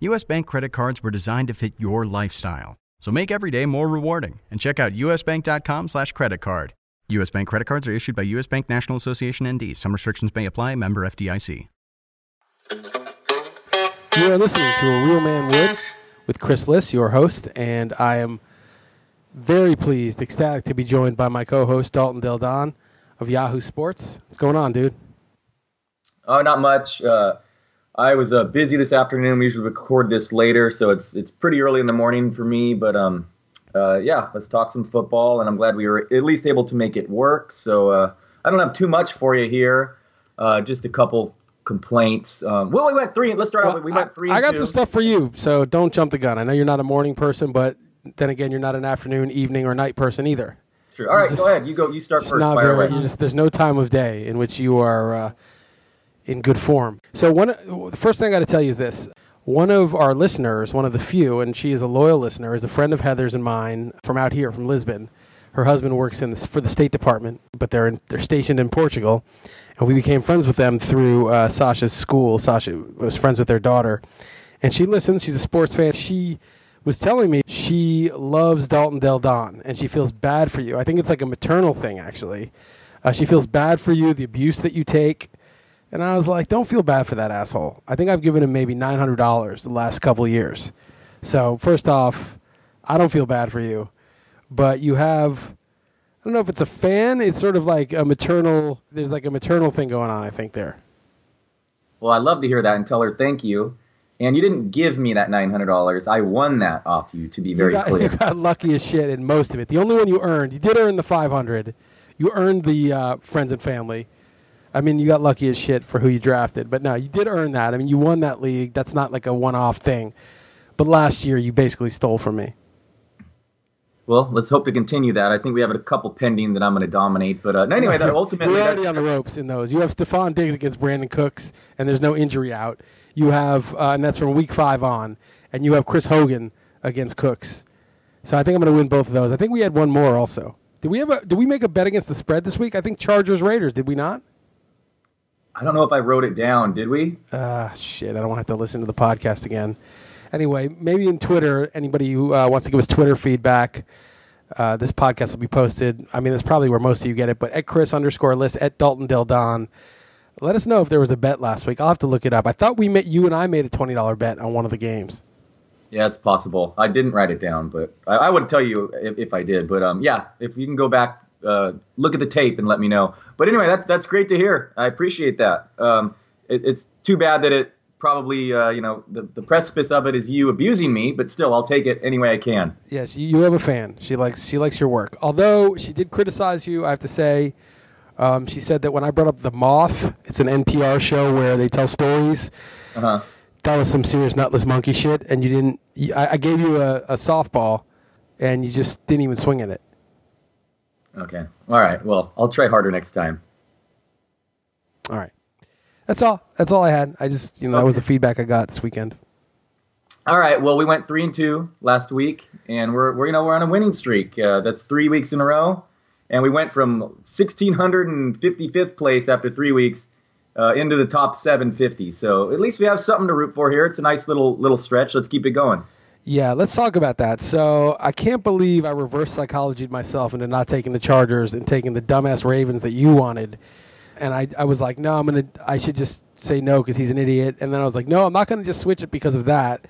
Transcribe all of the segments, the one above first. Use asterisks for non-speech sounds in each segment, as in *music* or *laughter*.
US Bank credit cards were designed to fit your lifestyle. So make every day more rewarding and check out usbank.com slash credit card. US Bank credit cards are issued by US Bank National Association ND. Some restrictions may apply. Member FDIC. You are listening to A Real Man Would with Chris Liss, your host, and I am very pleased, ecstatic to be joined by my co-host Dalton Del Don of Yahoo Sports. What's going on, dude? Oh, not much. Uh, I was uh, busy this afternoon. We usually record this later, so it's it's pretty early in the morning for me. But um, uh, yeah, let's talk some football, and I'm glad we were at least able to make it work. So uh, I don't have too much for you here. Uh, just a couple complaints. Um, well, we went three. Let's start Well, We went three. I, I got two. some stuff for you, so don't jump the gun. I know you're not a morning person, but then again, you're not an afternoon, evening, or night person either. True. All right, just- go ahead. You go. You start first. not very. Just there's no time of day in which you are uh, in good form. So one, the first thing I got to tell you is this: one of our listeners, one of the few, and she is a loyal listener, is a friend of Heather's and mine from out here from Lisbon. Her husband works in the, for the State Department, but they're in, they're stationed in Portugal, and we became friends with them through uh, Sasha's school. Sasha was friends with their daughter, and she listens. She's a sports fan. She was telling me she loves Dalton Del Don, and she feels bad for you. I think it's like a maternal thing, actually. Uh, she feels bad for you, the abuse that you take. And I was like, don't feel bad for that asshole. I think I've given him maybe $900 the last couple of years. So, first off, I don't feel bad for you. But you have, I don't know if it's a fan. It's sort of like a maternal, there's like a maternal thing going on, I think, there. Well, I love to hear that and tell her thank you. And you didn't give me that nine hundred dollars. I won that off you. To be very you got, clear. *laughs* You got lucky as shit in most of it. The only one you earned, you did earn the 500. You earned the uh, friends and family. I mean, you got lucky as shit for who you drafted. But no, you did earn that. I mean, you won that league. That's not like a one off thing. But last year, you basically stole from me. Well, let's hope to continue that. I think we have a couple pending that I'm going to dominate. But uh, anyway, that *laughs* ultimately. You're already on the ropes in those. You have Stefon Diggs against Brandin Cooks, and there's no injury out. You have, uh, and that's from week five on, and you have Chris Hogan against Cooks. So I think I'm going to win both of those. I think we had one more also. Did we have a? Did we make a bet against the spread this week? I think Chargers Raiders. Did we not? I don't know if I wrote it down. Did we? Ah, shit. I don't want to have to listen to the podcast again. Anyway, maybe in Twitter, anybody who uh, wants to give us Twitter feedback, uh, this podcast will be posted. I mean, that's probably where most of you get it, but at Chris underscore Liss, at Dalton Del Don. Let us know if there was a bet last week. I'll have to look it up. I thought we met, you and I made a $20 bet on one of the games. Yeah, it's possible. I didn't write it down, but I, I would tell you if, if I did. But um, yeah, if you can go back, uh, look at the tape and let me know. But anyway, that's that's great to hear. I appreciate that. Um, it, it's too bad that it probably uh, you know the, the precipice of it is you abusing me, but still, I'll take it any way I can. Yes, you, you have a fan. She likes she likes your work. Although she did criticize you, I have to say. Um, she said that when I brought up the Moth, it's an NPR show where they tell stories. Uh huh. that was some serious nutless monkey shit, and you didn't. I, I gave you a, a softball, and you just didn't even swing at it. Okay. All right. Well, I'll try harder next time. All right, that's all. That's all I had. I just, you know, that was the feedback I got this weekend. All right. Well, we went three and two last week, and we're, we're you know we're on a winning streak. Uh, that's three weeks in a row, and we went from 1655th place after three weeks uh, into the top 750. So at least we have something to root for here. It's a nice little little stretch. Let's keep it going. Yeah, let's talk about that. So I can't believe I reverse psychologied myself into not taking the Chargers and taking the dumbass Ravens that you wanted. And I, I was like, no, I'm gonna, I should just say no because he's an idiot. And then I was like, no, I'm not gonna just switch it because of that.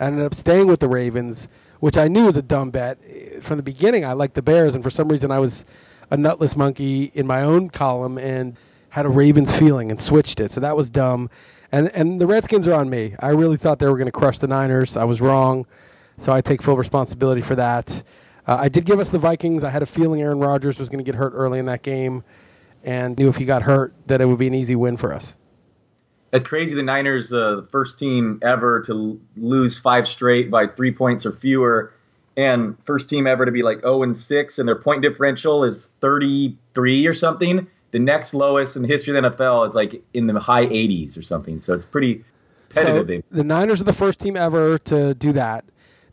I ended up staying with the Ravens, which I knew was a dumb bet. From the beginning, I liked the Bears, and for some reason, I was a nutless monkey in my own column and had a Ravens feeling and switched it. So that was dumb. And and the Redskins are on me. I really thought they were going to crush the Niners. I was wrong, so I take full responsibility for that. Uh, I did give us the Vikings. I had a feeling Aaron Rodgers was going to get hurt early in that game, and knew if he got hurt that it would be an easy win for us. It's crazy. The Niners, uh, first team ever to lose five straight by three points or fewer, and first team ever to be like 0 and 6, and their point differential is 33 or something. The next lowest in the history of the NFL is like in the high 80s or something. So it's pretty competitive. So the Niners are the first team ever to do that.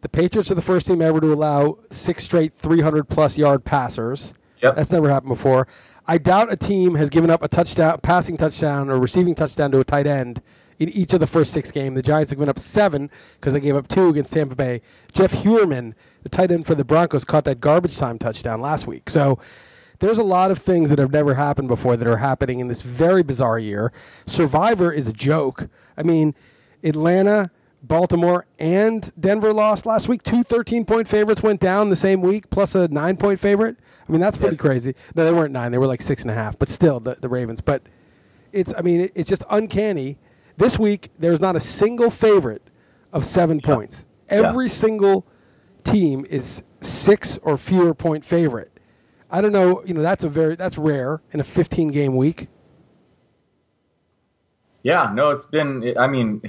The Patriots are the first team ever to allow six straight 300 plus yard passers. Yep. That's never happened before. I doubt a team has given up a touchdown, passing touchdown, or receiving touchdown to a tight end in each of the first six games. The Giants have given up seven because they gave up two against Tampa Bay. Jeff Heuerman, the tight end for the Broncos, caught that garbage time touchdown last week. So there's a lot of things that have never happened before that are happening in this very bizarre year. Survivor is a joke. I mean, Atlanta, Baltimore, and Denver lost last week. Two 13 point favorites went down the same week, plus a nine point favorite. I mean, that's pretty Yes. crazy. No, they weren't nine. They were like six and a half, but still, the, the Ravens. But it's, I mean, it, it's just uncanny. This week, there's not a single favorite of seven points. Every single team is six or fewer point favorite. I don't know. You know, that's a very that's rare in a 15 game week. Yeah, no, it's been. I mean,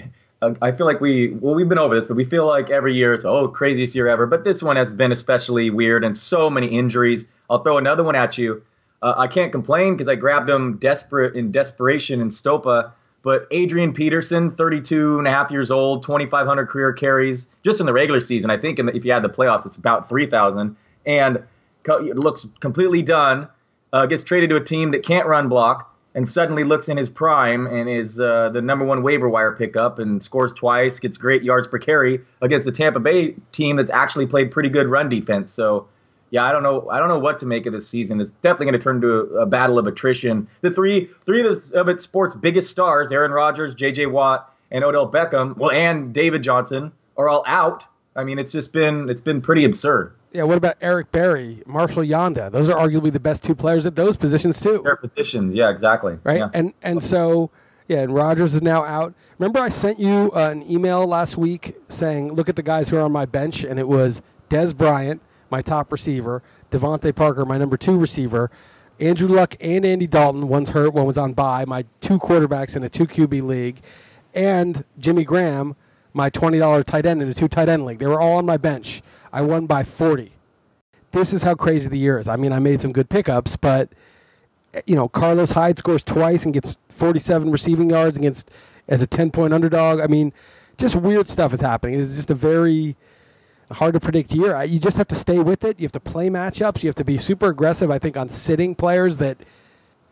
I feel like we well we've been over this, but we feel like every year it's oh craziest year ever. But this one has been especially weird and so many injuries. I'll throw another one at you. Uh, I can't complain because I grabbed him desperate in desperation in Stopa. But Adrian Peterson, 32 and a half years old, 2,500 career carries just in the regular season. I think in the, if you add the playoffs, it's about 3,000. And looks completely done. Uh, gets traded to a team that can't run block and suddenly looks in his prime and is uh, the number one waiver wire pickup and scores twice, gets great yards per carry against the Tampa Bay team that's actually played pretty good run defense. So, yeah, I don't know. I don't know what to make of this season. It's definitely going to turn into a, a battle of attrition. The three three of, the, of its sports biggest stars, Aaron Rodgers, J.J. Watt, and Odell Beckham, well, and David Johnson, are all out. I mean, it's just been it's been pretty absurd. Yeah. What about Eric Berry, Marshal Yanda? Those are arguably the best two players at those positions too. Their positions, yeah, exactly. right? Yeah. And and so yeah, and Rodgers is now out. Remember, I sent you uh, an email last week saying, "Look at the guys who are on my bench," and it was Dez Bryant, my top receiver, DeVante Parker, my number two receiver, Andrew Luck and Andy Dalton. One's hurt, one was on bye. My two quarterbacks in a two QB league, and Jimmy Graham, my twenty dollar tight end in a two tight end league. They were all on my bench. I won by forty. This is how crazy the year is. I mean, I made some good pickups, but you know, Carlos Hyde scores twice and gets 47 receiving yards against as a 10 point underdog. I mean, just weird stuff is happening. It's just a very hard to predict year. You just have to stay with it. You have to play matchups. You have to be super aggressive. I think on sitting players that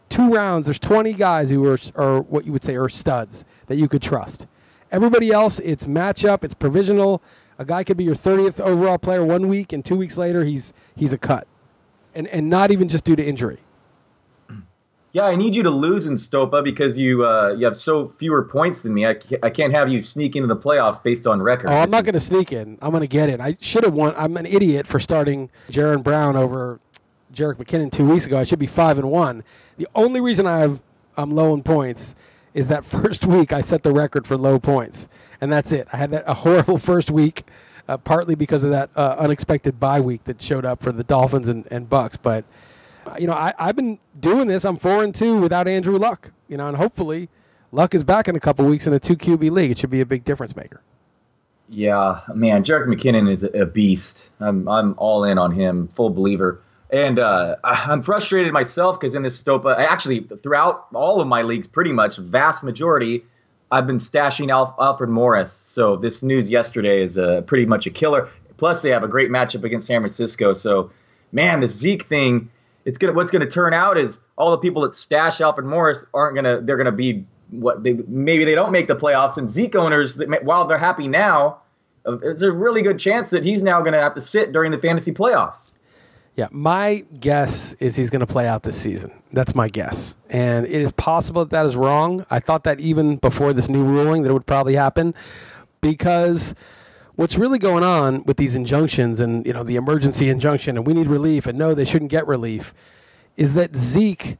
two rounds. There's 20 guys who are are what you would say are studs that you could trust. Everybody else, it's matchup. It's provisional. A guy could be your 30th overall player one week, and two weeks later, he's he's a cut, and and not even just due to injury. Yeah, I need you to lose in Stopa because you uh, you have so fewer points than me. I can't, I can't have you sneak into the playoffs based on record. Oh, I'm not going to sneak in. I'm going to get in. I should have won. I'm an idiot for starting Jaron Brown over Jerick McKinnon two weeks ago. I should be five and one. The only reason I have I'm low in points is that *laughs* first week I set the record for low points, and that's it. I had that a horrible *laughs* first week, uh, partly because of that uh, unexpected bye week that showed up for the Dolphins and, and Bucs. But uh, you know, I, I've been doing this. I'm four and two without Andrew Luck. You know, and hopefully Luck is back in a couple weeks in a two QB league. It should be a big difference maker. Yeah, man, Jerick McKinnon is a beast. I'm I'm all in on him, full believer. And uh, I'm frustrated myself because in this Stopa, actually throughout all of my leagues, pretty much vast majority, I've been stashing Alf, Alfred Morris. So this news yesterday is uh, pretty much a killer. Plus, they have a great matchup against San Francisco. So, man, the Zeke thing, it's gonna what's gonna turn out is all the people that stash Alfred Morris aren't gonna they're gonna be what they maybe they don't make the playoffs. And Zeke owners, while they're happy now, uh, there's a really good chance that he's now gonna have to sit during the fantasy playoffs. Yeah, my guess is he's going to play out this season. That's my guess. And it is possible that that is wrong. I thought that even before this new ruling that it would probably happen because what's really going on with these injunctions and you know the emergency injunction and we need relief and no they shouldn't get relief is that Zeke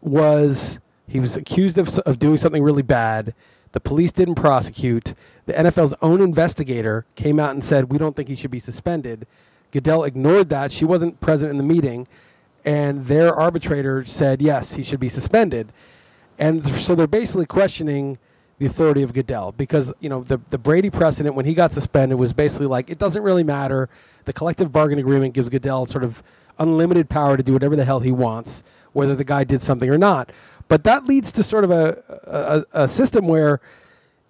was he was accused of, of doing something really bad the police didn't prosecute the NFL's own investigator came out and said we don't think he should be suspended Goodell ignored that she wasn't present in the meeting and their arbitrator said yes he should be suspended and so they're basically questioning the authority of Goodell because you know the the Brady precedent when he got suspended was basically like it doesn't really matter. The collective bargaining agreement gives Goodell sort of unlimited power to do whatever the hell he wants, whether the guy did something or not. But that leads to sort of a, a, a system where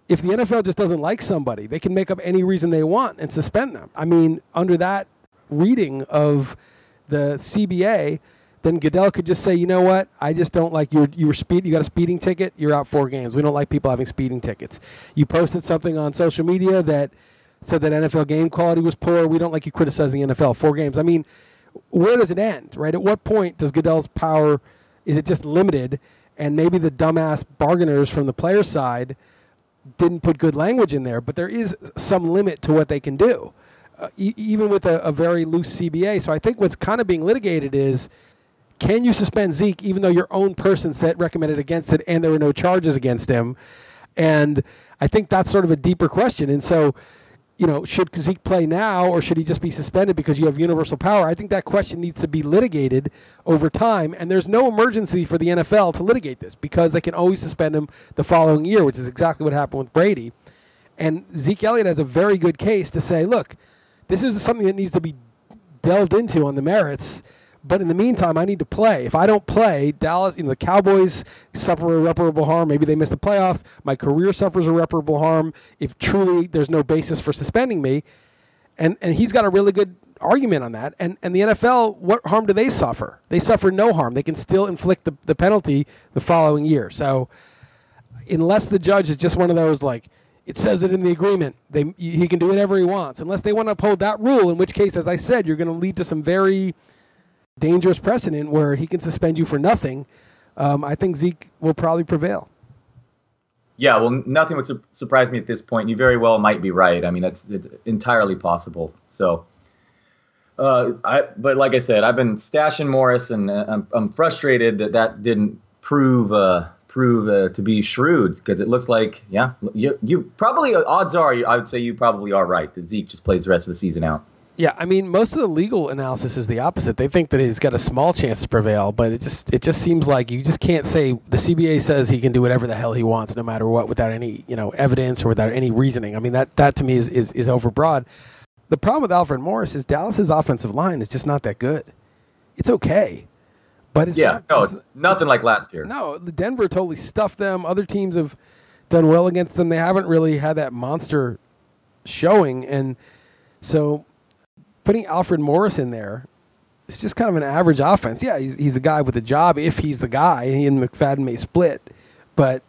if the NFL just doesn't like somebody, they can make up any reason they want and suspend them. I mean, under that reading of the CBA, then Goodell could just say, you know what, I just don't like you. You were speed. You got a speeding ticket. You're out four games. We don't like people having speeding tickets. You posted something on social media that said that NFL game quality was poor. We don't like you criticizing the NFL. Four games. I mean, where does it end? Right? At what point does Goodell's power? Is it just limited? And maybe the dumbass bargainers from the player side didn't put good language in there, but there is some limit to what they can do, uh, e- even with a, a very loose CBA. So I think what's kind of being litigated is can you suspend Zeke even though your own person said recommended against it and there were no charges against him? And I think that's sort of a deeper question. And so, you know, should Zeke play now or should he just be suspended because you have universal power? I think that question needs to be litigated over time. And there's no emergency for the NFL to litigate this because they can always suspend him the following year, which is exactly what happened with Brady. And Zeke Elliott has a very good case to say, look, this is something that needs to be delved into on the merits but in the meantime, I need to play. If I don't play, Dallas, you know, the Cowboys suffer irreparable harm. Maybe they miss the playoffs. My career suffers irreparable harm if truly there's no basis for suspending me. And and he's got a really good argument on that. And and the NFL, what harm do they suffer? They suffer no harm. They can still inflict the, the penalty the following year. So unless the judge is just one of those like it says it in the agreement. They he can do whatever he wants, unless they want to uphold that rule. In which case, as I said, you're going to lead to some very dangerous precedent where he can suspend you for nothing, um, I think Zeke will probably prevail. Yeah, well, nothing would su- surprise me at this point. You very well might be right. I mean, that's entirely possible. So, uh, I but like I said, I've been stashing Morris, and uh, I'm, I'm frustrated that that didn't prove uh, prove uh, to be shrewd because it looks like yeah, you you probably odds are I would say you probably are right that Zeke just plays the rest of the season out. Yeah, I mean, most of the legal analysis is the opposite. They think that he's got a small chance to prevail, but it just it just seems like you just can't say the CBA says he can do whatever the hell he wants, no matter what, without any you know evidence or without any reasoning. I mean, that that to me is is, is overbroad. The problem with Alfred Morris is Dallas's offensive line is just not that good. It's okay, but it's yeah, not, no, it's, it's nothing it's, like last year. No, Denver totally stuffed them. Other teams have done well against them. They haven't really had that monster showing, and so putting Alfred Morris in there, it's just kind of an average offense. Yeah, he's, he's a guy with a job if he's the guy. He and McFadden may split, but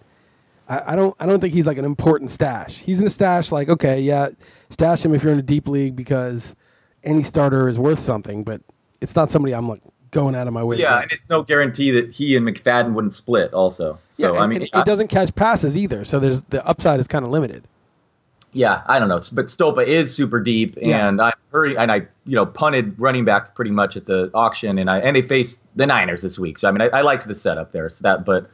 I, I, don't I don't think he's like an important stash. He's in a stash like okay, yeah, stash him if you're in a deep league because any starter is worth something, but it's not somebody I'm like going out of my way. Yeah, and it's no guarantee that he and McFadden wouldn't split also. So yeah, I mean, it, doesn't catch passes either. So there's the upside is kind of limited yeah, I don't know, but Stopa is super deep, and yeah. I heard, and I you know punted running backs pretty much at the auction, and I and they faced the Niners this week, so I mean I, I liked the setup there, so that but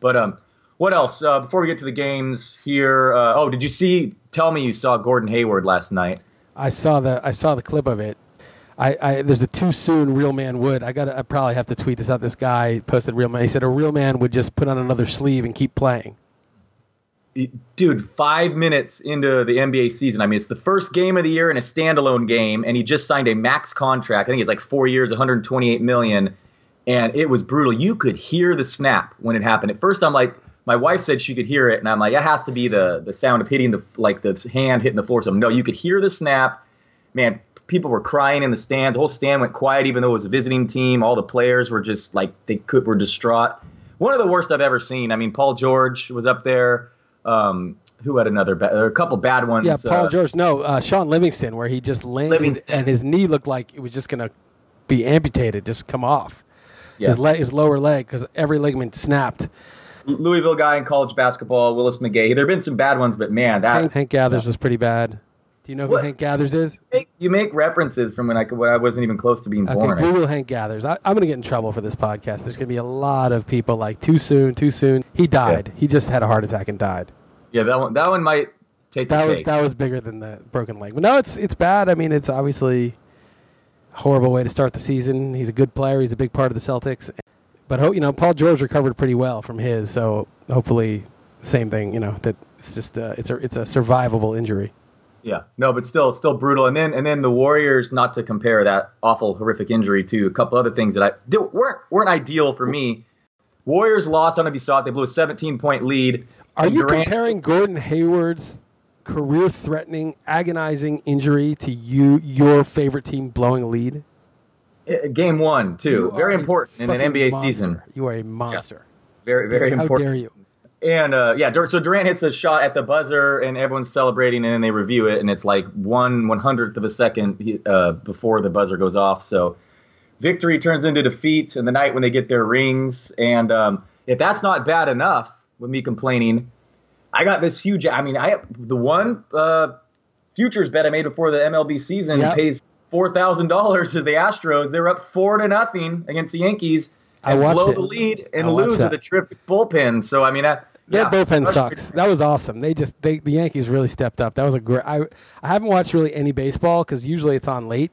but um what else uh, before we get to the games here? Uh, oh, did you see? Tell me you saw Gordon Hayward last night. I saw the I saw the clip of it. I, I there's a too soon real man would. I got I probably have to tweet this out. This guy posted real man. He said a real man would just put on another sleeve and keep playing dude, five minutes into the NBA season. I mean, it's the first game of the year in a standalone game, and he just signed a max contract. I think it's like four years, 128 million, and it was brutal. You could hear the snap when it happened. At first, I'm like, my wife said she could hear it, and I'm like, it has to be the the sound of hitting the like the hand hitting the floor. So no, you could hear the snap. Man, people were crying in the stands. The whole stand went quiet, even though it was a visiting team. All the players were just like they could were distraught. One of the worst I've ever seen. I mean, Paul George was up there. Um, who had another bad, a couple bad ones. Yeah, Paul uh, George. No, uh, Shaun Livingston, where he just landed Livingston. and his knee looked like it was just gonna be amputated, just come off. Yeah. His leg, his lower leg, because every ligament snapped. Louisville guy in college basketball, Willis McGahee. There have been some bad ones, but man, that Hank, Hank Gathers yeah. was pretty bad. Do you know who What? Hank Gathers is? You make- You make references from when I when I wasn't even close to being Okay, born. Google Hank Gathers. I, I'm going to get in trouble for this podcast. There's going to be a lot of people like too soon, too soon. He died. He just had a heart attack and died. yeah, that one that one might take That was cake. that was bigger than the broken leg. But no, it's it's bad. I mean, it's obviously a horrible way to start the season. He's a good player. He's a big part of the Celtics. But ho- you know, Paul George recovered pretty well from his. So hopefully, same thing. You know, that it's just uh, it's a it's a survivable injury. Yeah, no, but still, it's still brutal. And then, and then the Warriors, not to compare that awful, horrific injury to a couple other things that I do, weren't weren't ideal for me. Warriors lost on a Bissot. They blew a 17 point lead. Are you Durant- comparing Gordon Hayward's career-threatening, agonizing injury to you your favorite team blowing a lead? Uh, game one, too, You very important in an NBA monster. season. You are a monster. Very, very How important. dare you? And uh, yeah, so Durant hits a shot at the buzzer, and everyone's celebrating, and then they review it, and it's like one one hundredth of a second uh, before the buzzer goes off. So victory turns into defeat in the night when they get their rings. And um, if that's not bad enough, with me complaining, I got this huge. I mean, I the one uh, futures bet I made before the MLB season Yep. pays four thousand dollars to the Astros. They're up four to nothing against the Yankees. I blow it. the lead and lose that. with a terrific bullpen. So I mean, I, Their yeah, bullpen frustrating. sucks. That was awesome. They just they the Yankees really stepped up. That was a great. I I haven't watched really any baseball because usually it's on late,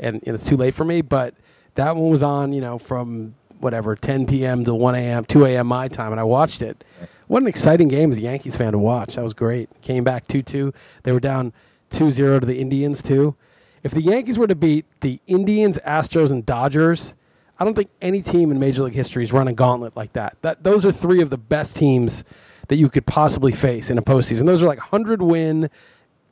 and, and it's too late for me. But that one was on, you know, from whatever 10 p.m. to 1 a.m., 2 a.m. my time, and I watched it. What an exciting game as a Yankees fan to watch. That was great. Came back 2-2. They were down 2-0 to the Indians too. If the Yankees were to beat the Indians, Astros, and Dodgers, I don't think any team in Major League history has run a gauntlet like that. That those are three of the best teams that you could possibly face in a postseason. Those are like hundred win,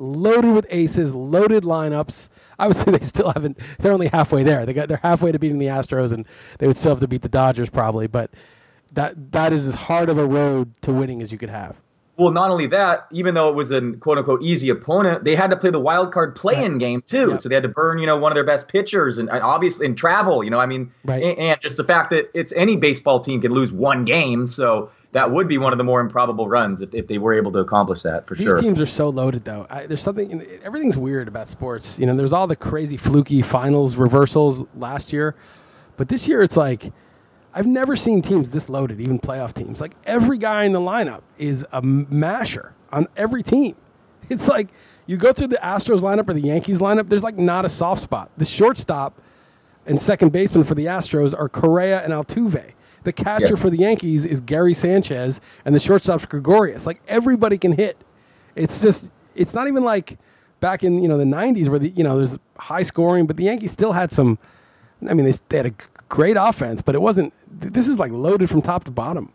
loaded with aces, loaded lineups. I would *laughs* say they still haven't. They're only halfway there. They got they're halfway to beating the Astros, and they would still have to beat the Dodgers probably. But that that is as hard of a road to winning as you could have. Well, not only that, even though it was a quote unquote easy opponent, they had to play the wild card play in game too. Yeah. So they had to burn, you know, one of their best pitchers and, and obviously in travel, you know, I mean, Right. and, and just the fact that it's any baseball team can lose one game. So that would be one of the more improbable runs if, if they were able to accomplish that for These sure. These teams are so loaded, though. I, there's something. Everything's weird about sports. You know, there's all the crazy fluky finals reversals last year, but this year it's like I've never seen teams this loaded, even playoff teams. Like every guy in the lineup is a masher on every team. *laughs* It's like you go through the Astros lineup or the Yankees lineup. There's like not a soft spot. The shortstop and second baseman for the Astros are Correa and Altuve. The catcher Yeah. for the Yankees is Gary Sanchez, and the shortstop's Gregorius. Like everybody can hit. It's just it's not even like back in you know the '90s where the you know there's high scoring, but the Yankees still had some. I mean, they, they had a great offense, but it wasn't. This is like loaded from top to bottom.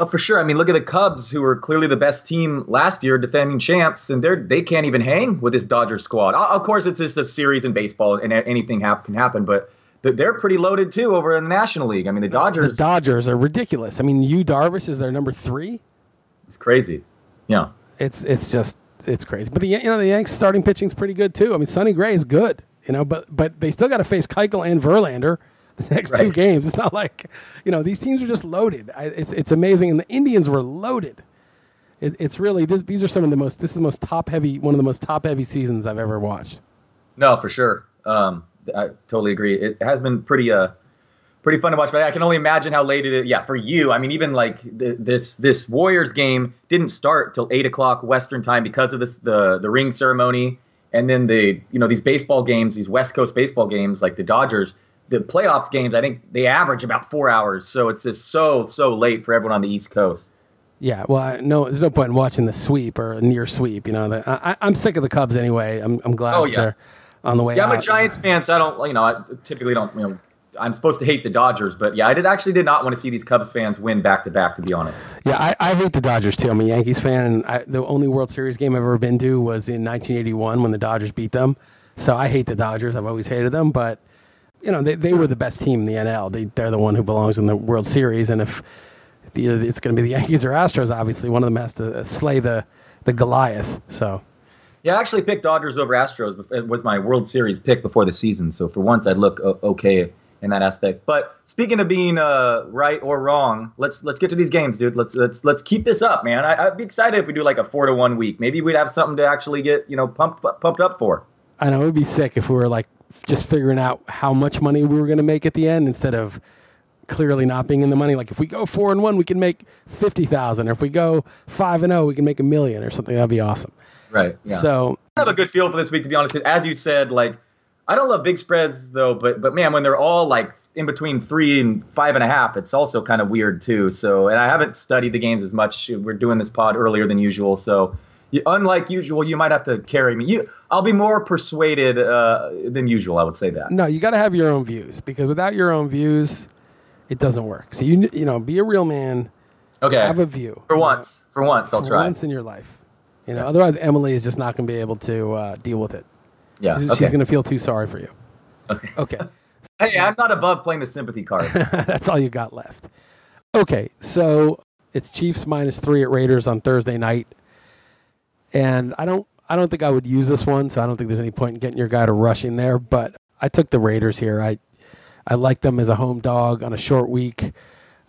Oh, for sure. I mean, look at the Cubs, who were clearly the best team last year, defending champs, and they're they can't even hang with this Dodgers squad. Of course, it's just a series in baseball, and anything hap- can happen. But they're pretty loaded too over in the National League. I mean, the Dodgers The Dodgers are ridiculous. I mean, you Darvish is their number three. It's crazy. Yeah. It's it's just it's crazy. But the you know the Yanks starting pitching's pretty good too. I mean, Sonny Gray is good. You know, but but they still got to face Keuchel and Verlander the *laughs* next two games. It's not like you know these teams are just loaded. I, it's it's amazing, and the Indians were loaded. It, it's really this, these are some of the most. This is the most top heavy one of the most top heavy seasons I've ever watched. No, for sure. Um, I totally agree. It has been pretty uh pretty fun to watch, but I can only imagine how late it is. Yeah, for you. I mean, even like th- this this Warriors game didn't start till eight o'clock Western time because of this the the ring ceremony, and then the you know these baseball games, these West Coast baseball games like the Dodgers. The playoff games, I think they average about four hours, so it's just so so late for everyone on the East Coast. Yeah, well, I, no, there's no point in watching the sweep or a near sweep. You know, the, I, I'm sick of the Cubs anyway. I'm I'm glad Oh, yeah. they're on the way Yeah, I'm a. Giants fan, so I don't you know I typically don't you know. I'm supposed to hate the Dodgers, but yeah, I did actually did not want to see these Cubs fans win back to back. To be honest, Yeah, I, I hate the Dodgers too. I'm a Yankees fan, and I, the only World Series game I've ever been to was in 1981 when the Dodgers beat them. So I hate the Dodgers. I've always hated them, but you know they, they were the best team in the NL. They they're the one who belongs in the World Series, and if the, it's going to be the *laughs* Yankees or Astros, obviously one of them has to uh, slay the the Goliath. So Yeah, I actually picked Dodgers over Astros. It was my World Series pick before the season, so for once I'd look okay in that aspect. But speaking of being uh, right or wrong, let's let's get to these games, dude. Let's let's let's keep this up, man. I, would be excited if we do like a four to one week. Maybe we'd have something to actually get you know pumped pumped up for. I know it would be sick if we were like just figuring out how much money we were going to make at the end instead of clearly not being in the money. Like if we go four and one, we can make fifty thousand. Or if we go five and zero, oh, we can make a million or something. That'd be awesome. Right. Yeah. So I have a good feel for this week, to be honest. As you said, like I don't love big spreads though, but but man, when they're all like in between three and five and a half, it's also kind of weird too. So, and I haven't studied the games as much. We're doing this pod earlier than usual, so you, unlike usual, you might have to carry me. You, I'll be more persuaded uh, than usual. I would say that. No, you got to have your own views because without your own views, it doesn't work. So you you know, be a real man. Okay. Have a view for once. Know, for once, I'll for try. Once in your life, you know. Otherwise, Emily is just not going to be able to uh, deal with it. Yeah. She's, okay. she's going to feel too sorry for you. Okay. Okay. *laughs* hey, I'm not above playing the sympathy card. *laughs* That's all you got left. Okay, so it's Chiefs minus three at Raiders on Thursday night, and I don't I don't think I would use this one, so I don't think there's any point in getting your guy to rush in there. But I took the Raiders here. I I like them as a home dog on a short week.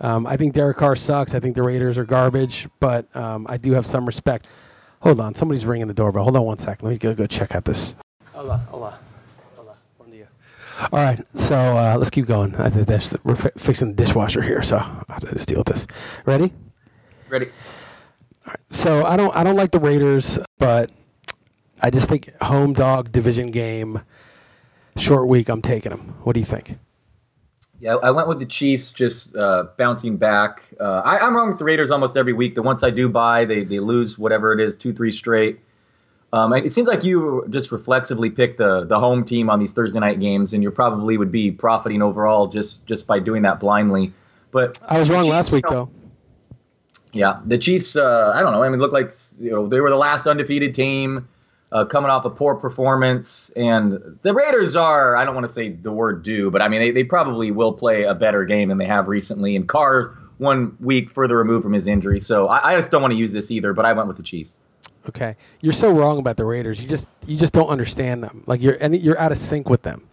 Um, I think Derek Carr sucks. I think the Raiders are garbage, but um, I do have some respect. Hold on, somebody's ringing the doorbell. Hold on one second. Let me go, go check out this. Hold on, hold on. All right, so uh, let's keep going. I think that's we're fi- fixing the dishwasher here, so I have to just deal with this. Ready? Ready. All right. So I don't I don't like the Raiders, but I just think home dog division game, short week. I'm taking them. What do you think? Yeah, I went with the Chiefs, just uh, bouncing back. Uh, I, am wrong with the Raiders almost every week. The once I do buy, they they lose whatever it is, two three straight. Um, it seems like you just reflexively pick the the home team on these Thursday night games, and you probably would be profiting overall just just by doing that blindly. But I was wrong Chiefs, last week, you know, though. Yeah, the Chiefs. Uh, I don't know. I mean, look like you know they were the last undefeated team, uh, coming off a poor performance, and the Raiders are. I don't want to say the word "do," but I mean they, they probably will play a better game than they have recently. And Carr one week further removed from his injury, so I, I just don't want to use this either. But I went with the Chiefs. Okay, you're so wrong about the Raiders. You just you just don't understand them. Like you're and you're out of sync with them.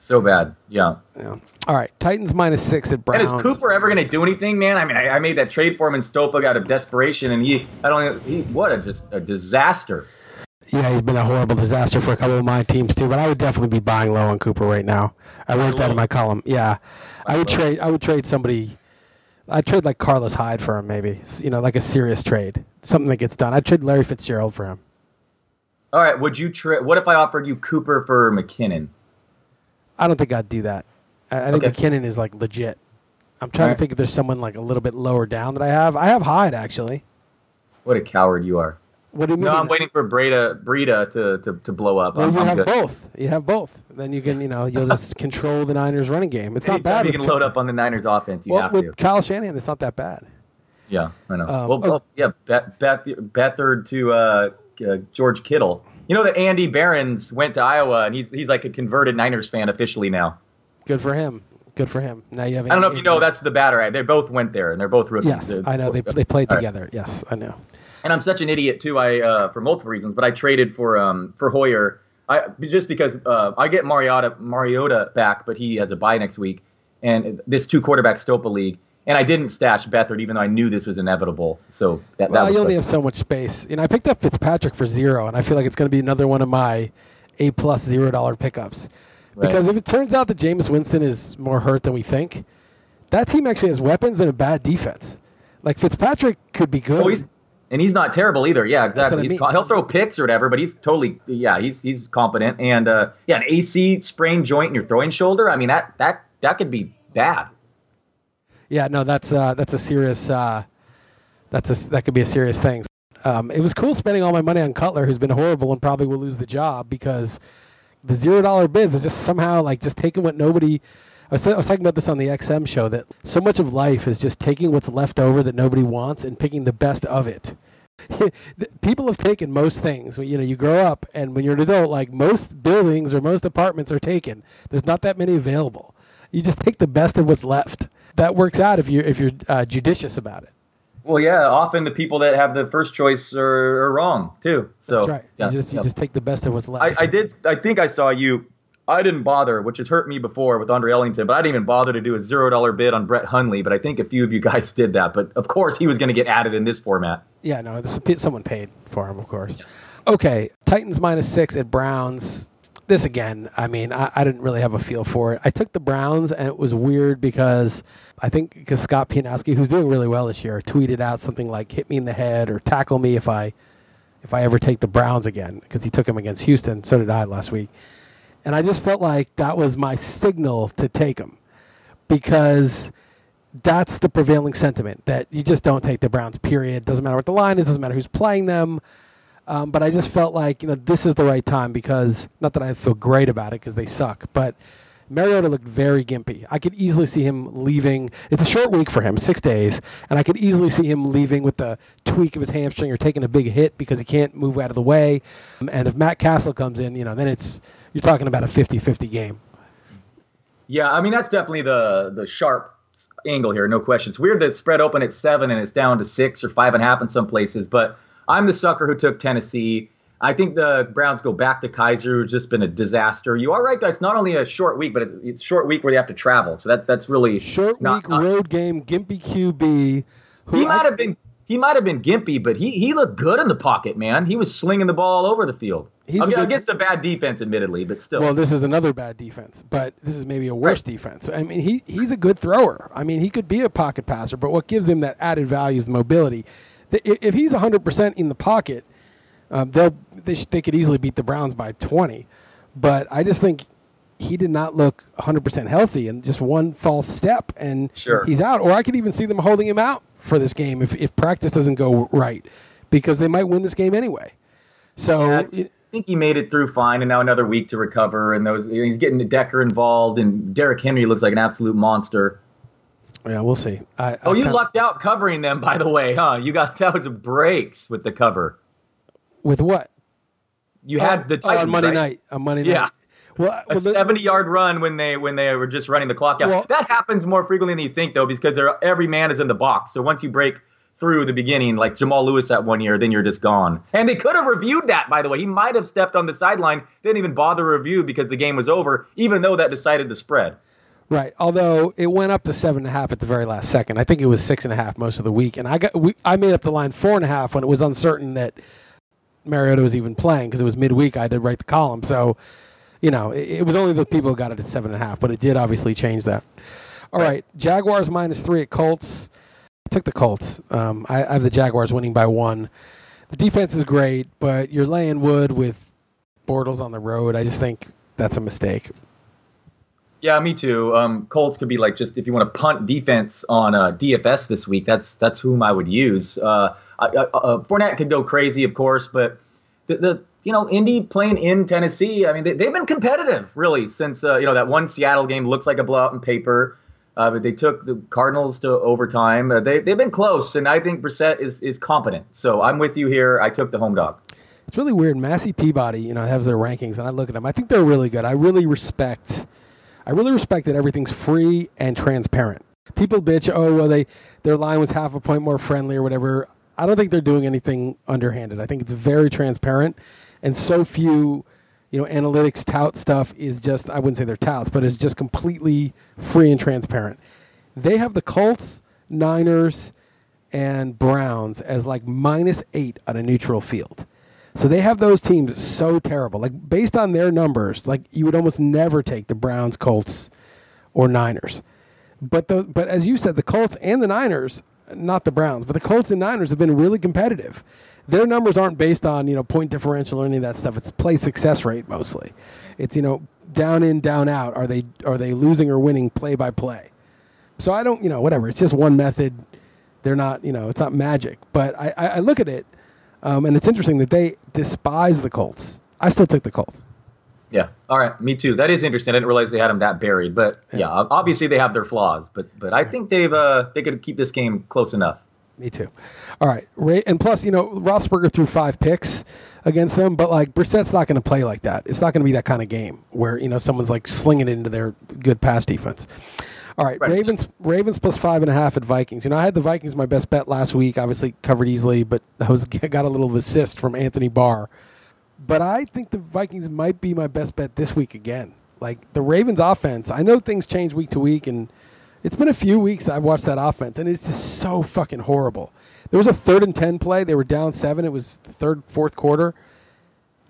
So bad. Yeah. Yeah. All right. Titans minus six at Browns. And is Cooper ever going to do anything, man? I mean, I, I, made that trade for him in Stopa out of desperation, and he, I don't, he, what a just a disaster. Yeah, he's been a horrible disaster for a couple of my teams too. But I would definitely be buying low on Cooper right now. I wrote that in my column. Yeah, I would trade. I would trade somebody I'd trade like Carlos Hyde for him, maybe. You know, like a serious trade, something that gets done. I'd trade Larry Fitzgerald for him. All right. Would you trade? What if I offered you Cooper for McKinnon? I don't think I'd do that. I, I think okay. McKinnon is like legit. I'm trying right. to think if there's someone like a little bit lower down that I have. I have Hyde actually. What a coward you are. What do you mean? No, I'm waiting for Breida, Breida to, to, to blow up. Well, I'm, you I'm have good. both. You have both. Then you can, you know, you'll just *laughs* control the Niners' running game. It's Anytime not bad. You can load up on the Niners' offense. You well, have with to. Kyle Shanahan, it's not that bad. Yeah, I know. Um, well, oh. well, yeah, Beth, Beth, Beathard to uh, uh, George Kittle. You know that Andy Behrens went to Iowa, and he's he's like a converted Niners fan officially now. Good for him. Good for him. Now you have. I don't know if you know that's the batter. They both went there, and they're both rookies. Yes, they're, I know. They they played together. Right. Yes, I know. And I'm such an idiot too. I uh, for multiple reasons, but I traded for um for Hoyer. I just because uh, I get Mariota Mariota back, but he has a bye next week, and this two quarterback Stopa league. And I didn't stash Beathard, even though I knew this was inevitable. So that, well, that you only have so much space. You know, I picked up Fitzpatrick for zero, and I feel like it's going to be another one of my A plus zero dollar pickups. Right. Because if it turns out that Jameis Winston is more hurt than we think, that team actually has weapons and a bad defense. Like Fitzpatrick could be good. Oh, and he's not terrible either. Yeah, exactly. I mean. He'll throw picks or whatever, but he's totally yeah. He's he's competent. And uh, yeah, an AC sprained joint in your throwing shoulder. I mean that that that could be bad. Yeah, no, that's uh, that's a serious. Uh, that's a that could be a serious thing. Um, it was cool spending all my money on Cutler, who's been horrible and probably will lose the job because the zero dollar bids is just somehow like just taking what nobody. I was, I was talking about this on the XM show that so much of life is just taking what's left over that nobody wants and picking the best of it. *laughs* People have taken most things. You know, you grow up, and when you're an adult, like most buildings or most apartments are taken. There's not that many available. You just take the best of what's left that works out if you're if you're uh, judicious about it. Well, yeah. Often the people that have the first choice are, are wrong too. So that's right. Yeah, you just you yeah. just take the best of what's left. I, I, did. I think I saw you I didn't bother, which has hurt me before with Andre Ellington, but I didn't even bother to do a zero dollar bid on Brett Hundley. But I think a few of you guys *laughs* did that. But of course, he was going to get added in this format. Yeah, no, this, someone paid for him, of course. Yeah. Okay, Titans minus six at Browns. This again, I mean, I, I, didn't really have a feel for it. I took the Browns, and it was weird because I think because Scott Pianowski, who's doing really well this year, tweeted out something like "hit me in the head" or "tackle me if I if I ever take the Browns again," because he took him against Houston. So did I last week. And I just felt like that was my signal to take them because that's the prevailing sentiment that you just don't take the Browns, period. Doesn't matter what the line is, doesn't matter who's playing them. Um, but I just felt like, you know, this is the right time because, not that I feel great about it because they suck, but Mariota looked very gimpy. I could easily see him leaving. It's a short week for him, six days, and I could easily see him leaving with the tweak of his hamstring or taking a big hit because he can't move out of the way. And if Matt Cassel comes in, you know, then it's you're talking about a 50-50 game. Yeah, I mean that's definitely the the sharp angle here, no question. It's weird that it's spread open at seven and it's down to six or five and a half in some places, but I'm the sucker who took Tennessee. I think the Browns go back to Kizer, who's just been a disaster. You are right that it's not only a short week, but it's a short week where they have to travel. So that that's really short not, week road game. Gimpy QB. he might have been he might have been gimpy, but he he looked good in the pocket, man. He was slinging the ball all over the field. He's okay, good, against a bad defense, admittedly, but still. Well, this is another bad defense, but this is maybe a worse right. defense. I mean, he he's a good thrower. I mean, he could be a pocket passer, but what gives him that added value is the mobility. If he's 100% in the pocket, um, they'll they, sh- they could easily beat the Browns by 20. But I just think he did not look 100% healthy and just one false step and sure. he's out. Or I could even see them holding him out for this game if, if practice doesn't go right because they might win this game anyway. So yeah, I think he made it through fine, and now another week to recover. And those he's getting Decker involved, and Derrick Henry looks like an absolute monster. Yeah, we'll see. I, oh, I you lucked out covering them, by the way, huh? You got was breaks with the cover. With what? You had oh, the Titans, oh, on Monday right? night. On Monday yeah. night. Well, a seventy-yard run when they when they were just running the clock out. Well, that happens more frequently than you think, though, because every man is in the box. So once you break through the beginning, like Jamal Lewis that one year, then you're just gone. And they could have reviewed that, by the way. He might have stepped on the sideline, didn't even bother review because the game was over, even though that decided the spread. Right. Although it went up to seven and a half at the very last second. I think it was six and a half most of the week, and I got we, I made up the line four and a half when it was uncertain that Mariota was even playing because it was midweek. I did write the column, so you know it, it was only the people who got it at seven and a half, but it did obviously change that. All right, Jaguars minus three at Colts. I took the Colts. Um, I, I have the Jaguars winning by one. The defense is great, but you're laying wood with Bortles on the road. I just think that's a mistake. Yeah, me too. Um, Colts could be like just if you want to punt defense on uh, DFS this week, that's that's whom I would use. Uh, I, I, uh, Fournette could go crazy, of course, but the, the you know Indy playing in Tennessee, I mean they, have been competitive really since uh, you know that one Seattle game looks like a blowout in paper. Uh, but they took the Cardinals to overtime. Uh, they they've been close, and I think Brissett is is competent. So I'm with you here. I took the home dog. It's really weird. Massey Peabody, you know, has their rankings, and I look at them. I think they're really good. I really respect I really respect that everything's free and transparent. People bitch, oh well, they their line was half a point more friendly or whatever. I don't think they're doing anything underhanded. I think it's very transparent, and so few, you know, analytics tout stuff is just I wouldn't say they're touts, but it's just completely free and transparent. They have the Colts, Niners, and Browns as like minus eight on a neutral field. So they have those teams so terrible. Like based on their numbers, like you would almost never take the Browns, Colts, or Niners. But the, but as you said, the Colts and the Niners, not the Browns, but the Colts and Niners have been really competitive. Their numbers aren't based on you know point differential or any of that stuff. It's play success rate mostly. It's you know down in down out. Are they are they losing or winning play by play? So I don't you know whatever. It's just one method. They're not you know it's not magic. But I, I, I look at it um, and it's interesting that they despise the Colts. I still took the Colts. Yeah. All right. Me too. That is interesting. I didn't realize they had them that buried. But yeah, obviously they have their flaws. But but I think they've uh, they could keep this game close enough. Me too. All right. Ray, and plus, you know, Roethlisberger threw five picks against them, but like Brissett's not going to play like that. It's not going to be that kind of game where you know someone's like slinging it into their good pass defense. All right, right, Ravens Ravens plus five and a half at Vikings. You know, I had the Vikings my best bet last week. Obviously covered easily, but I was *laughs* got a little assist from Anthony Barr. But I think the Vikings might be my best bet this week again. Like the Ravens offense, I know things change week to week, and it's been a few weeks I've watched that offense, and it's just so fucking horrible. There was a third and ten play. They were down seven. It was the third, fourth quarter,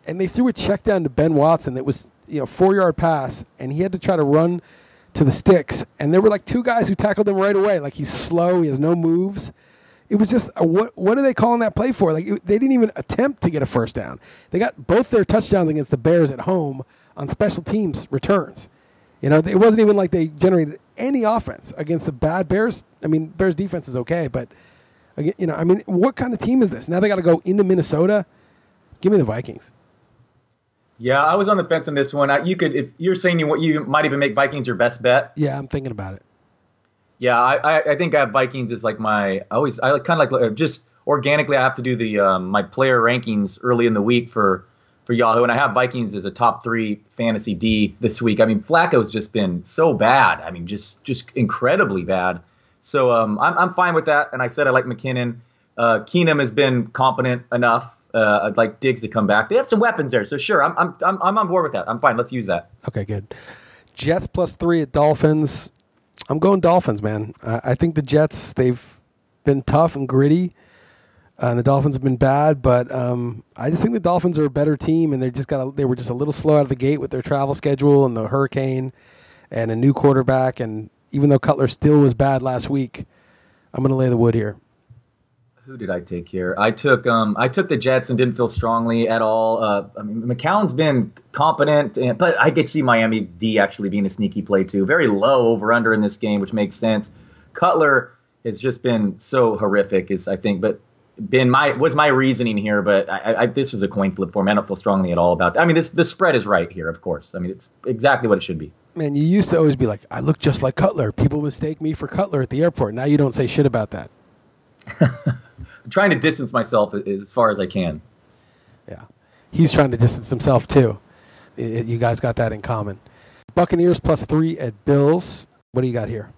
and they threw a check down to Ben Watson that was you know four yard pass, and he had to try to run to the sticks, and there were like two guys who tackled him right away. Like he's slow, he has no moves. It was just a, what what are they calling that play for? Like it, they didn't even attempt to get a first down. They got both their touchdowns against the Bears at home on special teams returns. You know, it wasn't even like they generated any offense against the bad Bears. I mean, Bears defense is okay, but you know, I mean, what kind of team is this? Now they got to go into Minnesota. Give me the Vikings. Yeah, I was on the fence on this one. I, you could, if you're saying you you might even make Vikings your best bet. Yeah, I'm thinking about it. Yeah, I, I think I have Vikings as like my I always I kind of like just organically I have to do the um, my player rankings early in the week for for Yahoo, and I have Vikings as a top three fantasy D this week. I mean, Flacco's just been so bad. I mean, just just incredibly bad. So um, I'm I'm fine with that. And I said I like McKinnon. Uh, Keenum has been competent enough. Uh, I'd like Diggs to come back. They have some weapons there, so sure, I'm I'm I'm I'm on board with that. I'm fine. Let's use that. Okay, good. Jets plus three at Dolphins. I'm going Dolphins, man. I, I think the Jets they've been tough and gritty. Uh, and the Dolphins have been bad, but um, I just think the Dolphins are a better team, and they just got a, they were just a little slow out of the gate with their travel schedule and the hurricane, and a new quarterback. And even though Cutler still was bad last week, I'm going to lay the wood here. Who did I take here? I took um, I took the Jets and didn't feel strongly at all. Uh, I mean, McCown's been competent, and, but I could see Miami D actually being a sneaky play too. Very low over under in this game, which makes sense. Cutler has just been so horrific, is I think, but been my was my reasoning here, but I, I, this is a coin flip for me. I don't feel strongly at all about. That. I mean, this the spread is right here, of course. I mean, it's exactly what it should be. Man, you used to always be like, I look just like Cutler. People mistake me for Cutler at the airport. Now you don't say shit about that. *laughs* I'm trying to distance myself as far as I can. Yeah, he's trying to distance himself too. You guys got that in common. Buccaneers plus three at Bills. What do you got here?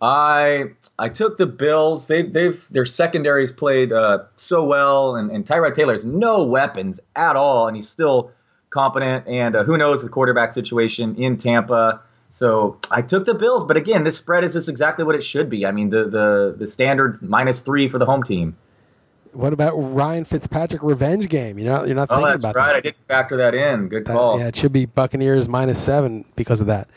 I I took the Bills. They they've their secondaries played uh, so well, and, and Tyrod Taylor has no weapons at all, and he's still competent. And uh, who knows the quarterback situation in Tampa. So I took the Bills, but again, this spread is just exactly what it should be. I mean, the the the standard minus three for the home team. What about Ryan Fitzpatrick revenge game? You're not you're not oh, thinking that's about right. that. I didn't factor that in. Good That- call. yeah, it should be Buccaneers minus seven because of that.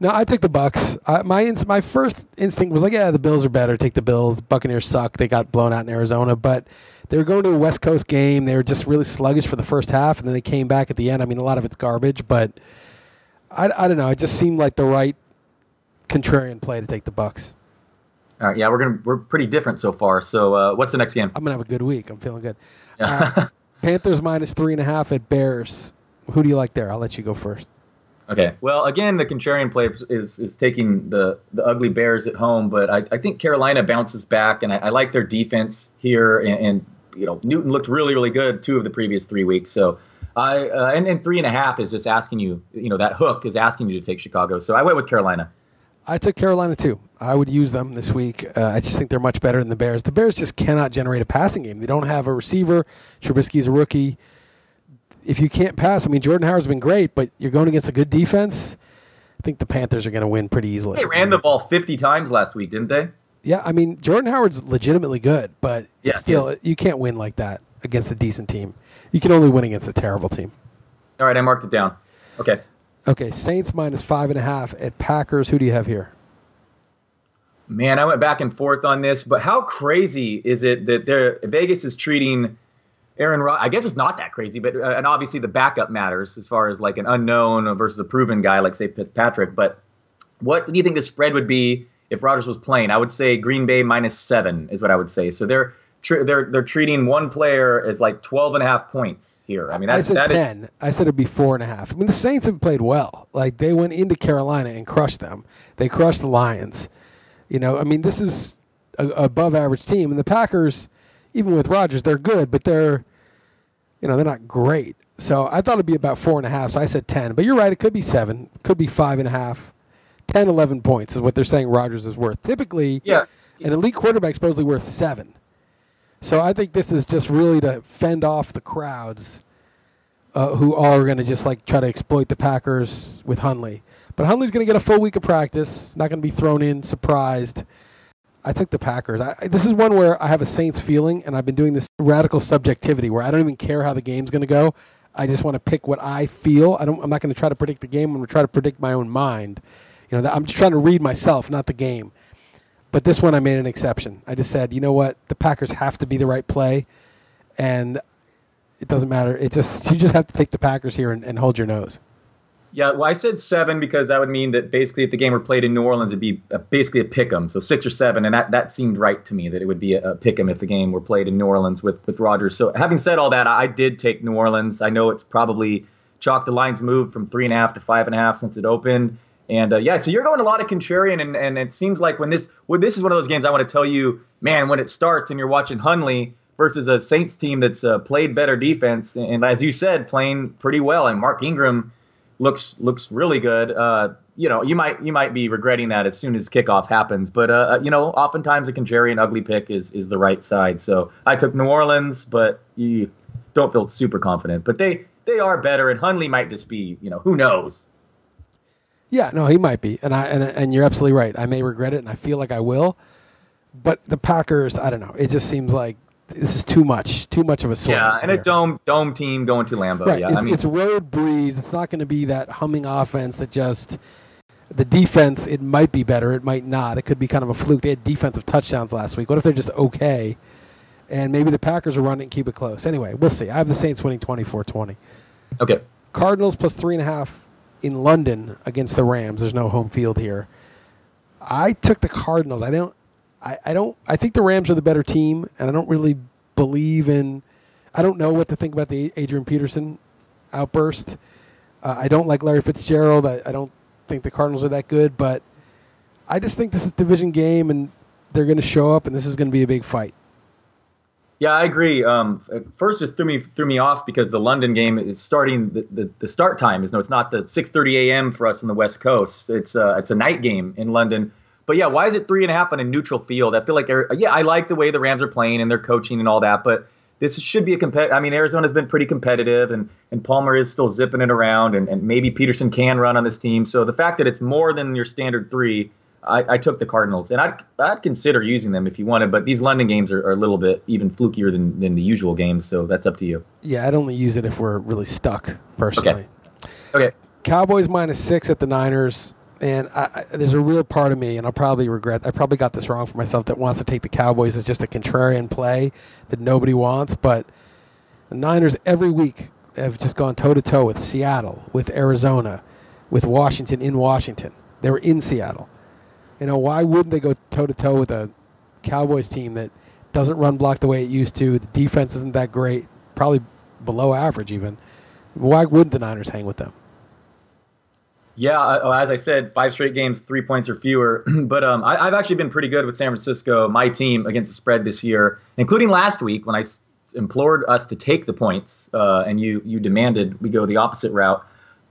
No, I took the Bucs. I, my ins- my first instinct was like, yeah, the Bills are better. Take the Bills. The Buccaneers suck. They got blown out in Arizona, but they were going to a West Coast game. They were just really sluggish for the first half, and then they came back at the end. I mean, a lot of it's garbage, but I, I don't know. It just seemed like the right contrarian play to take the Bucs. All right, yeah, we're gonna we're pretty different so far. So uh, what's the next game? I'm gonna have a good week. I'm feeling good. Uh, *laughs* Panthers minus three and a half at Bears. Who do you like there? I'll let you go first. Okay. Well, again, the contrarian play is is taking the the ugly Bears at home, but I, I think Carolina bounces back, and I, I like their defense here. And, and you know, Newton looked really really good two of the previous three weeks. So I uh, and, and three and a half is just asking you, you know, that hook is asking you to take Chicago. So I went with Carolina. I took Carolina too. I would use them this week. Uh, I just think they're much better than the Bears. The Bears just cannot generate a passing game. They don't have a receiver. Trubisky's a rookie. If you can't pass, I mean, Jordan Howard's been great, but you're going against a good defense. I think the Panthers are going to win pretty easily. They ran the ball 50 times last week, didn't they? Yeah, I mean, Jordan Howard's legitimately good, but Yeah, still, you can't win like that against a decent team. You can only win against a terrible team. All right, I marked it down. Okay. Okay, Saints minus five and a half at Packers. Who do you have here? Man, I went back and forth on this, but how crazy is it that they're, Vegas is treating Aaron Rod- I guess it's not that crazy, but uh, and obviously the backup matters as far as like an unknown versus a proven guy like say Patrick. But what do you think the spread would be if Rodgers was playing? I would say Green Bay minus seven is what I would say. So they're tr- they're they're treating one player as like 12 and a half points here. I mean, I said that is- ten. I said it'd be four and a half. I mean, the Saints have played well. Like they went into Carolina and crushed them. They crushed the Lions. You know, I mean, this is a, above average team, and the Packers, even with Rodgers, they're good, but they're, you know, they're not great. So I thought it'd be about four and a half. So I said ten. But you're right. It could be seven. Could be five and a half. 10, 11 points is what they're saying Rodgers is worth. Typically, yeah. an elite quarterback is supposedly worth seven. So I think this is just really to fend off the crowds uh, who are going to just like try to exploit the Packers with Hundley. But Hundley's going to get a full week of practice. Not going to be thrown in surprised. I took the Packers. I, this is one where I have a Saints feeling, and I've been doing this radical subjectivity where I don't even care how the game's going to go. I just want to pick what I feel. I don't. I'm not going to try to predict the game. I'm going to try to predict my own mind. You know, I'm just trying to read myself, not the game. But this one, I made an exception. I just said, you know what, the Packers have to be the right play, and it doesn't matter. It just *laughs* you just have to take the Packers here and, and hold your nose. Yeah, well, I said seven because that would mean that basically if the game were played in New Orleans, it'd be a, basically a pick 'em. So six or seven, and that, that seemed right to me that it would be a, a pick 'em if the game were played in New Orleans with with Rodgers. So having said all that, I, I did take New Orleans. I know it's probably chalk. The lines moved from three and a half to five and a half since it opened. And uh, yeah, so you're going a lot of contrarian, and, and it seems like when this when this is one of those games, I want to tell you, man, when it starts and you're watching Hundley versus a Saints team that's uh, played better defense, and as you said, playing pretty well, and Mark Ingram looks looks really good. Uh, you know, you might you might be regretting that as soon as kickoff happens, but uh, uh, you know, oftentimes a contrarian ugly pick is is the right side. So I took New Orleans, but you don't feel super confident. But they they are better, and Hundley might just be, you know, who knows. Yeah, no, he might be, and I and and you're absolutely right. I may regret it, and I feel like I will. But the Packers, I don't know. It just seems like this is too much, too much of a swing. Yeah, and here. a dome dome team going to Lambeau. Right, Yeah, it's, I mean, it's road Brees. It's not going to be that humming offense that just the defense. It might be better. It might not. It could be kind of a fluke. They had defensive touchdowns last week. What if they're just okay? And maybe the Packers will run it and keep it close. Anyway, we'll see. I have the Saints winning 24-20. okay. Cardinals plus three and a half in London against the Rams. There's no home field here. I took the Cardinals. I don't. I, I don't. I think the Rams are the better team, and I don't really believe in. I don't know what to think about the Adrian Peterson outburst. Uh, I don't like Larry Fitzgerald. I, I don't think the Cardinals are that good, but I just think this is division game, and they're going to show up, and this is going to be a big fight. Yeah, I agree. Um, first, just threw me threw me off because the London game is starting. The, the, the start time is no, it's not the 6:30 a.m. for us in the West Coast. It's uh, it's a night game in London. But yeah, why is it three and a half on a neutral field? I feel like yeah, I like the way the Rams are playing and their coaching and all that, but this should be a competitive. I mean, Arizona's been pretty competitive, and and Palmer is still zipping it around, and, and maybe Peterson can run on this team. So the fact that it's more than your standard three, I, I took the Cardinals, and I'd I'd consider using them if you wanted. But these London games are, are a little bit even flukier than than the usual games, so that's up to you. Yeah, I'd only use it if we're really stuck, personally. Okay. okay. Cowboys minus six at the Niners. And I, I, there's a real part of me, and I'll probably regret. I probably got this wrong for myself. That wants to take the Cowboys as just a contrarian play that nobody wants. But the Niners every week have just gone toe to toe with Seattle, with Arizona, with Washington in Washington. They were in Seattle. You know why wouldn't they go toe to toe with a Cowboys team that doesn't run block the way it used to? The defense isn't that great, probably below average even. Why wouldn't the Niners hang with them? Yeah, uh, as I said, five straight games, three points or fewer. *clears throat* but um, I, have actually been pretty good with San Francisco, my team, against the spread this year, including last week when I implored us to take the points, uh, and you you demanded we go the opposite route.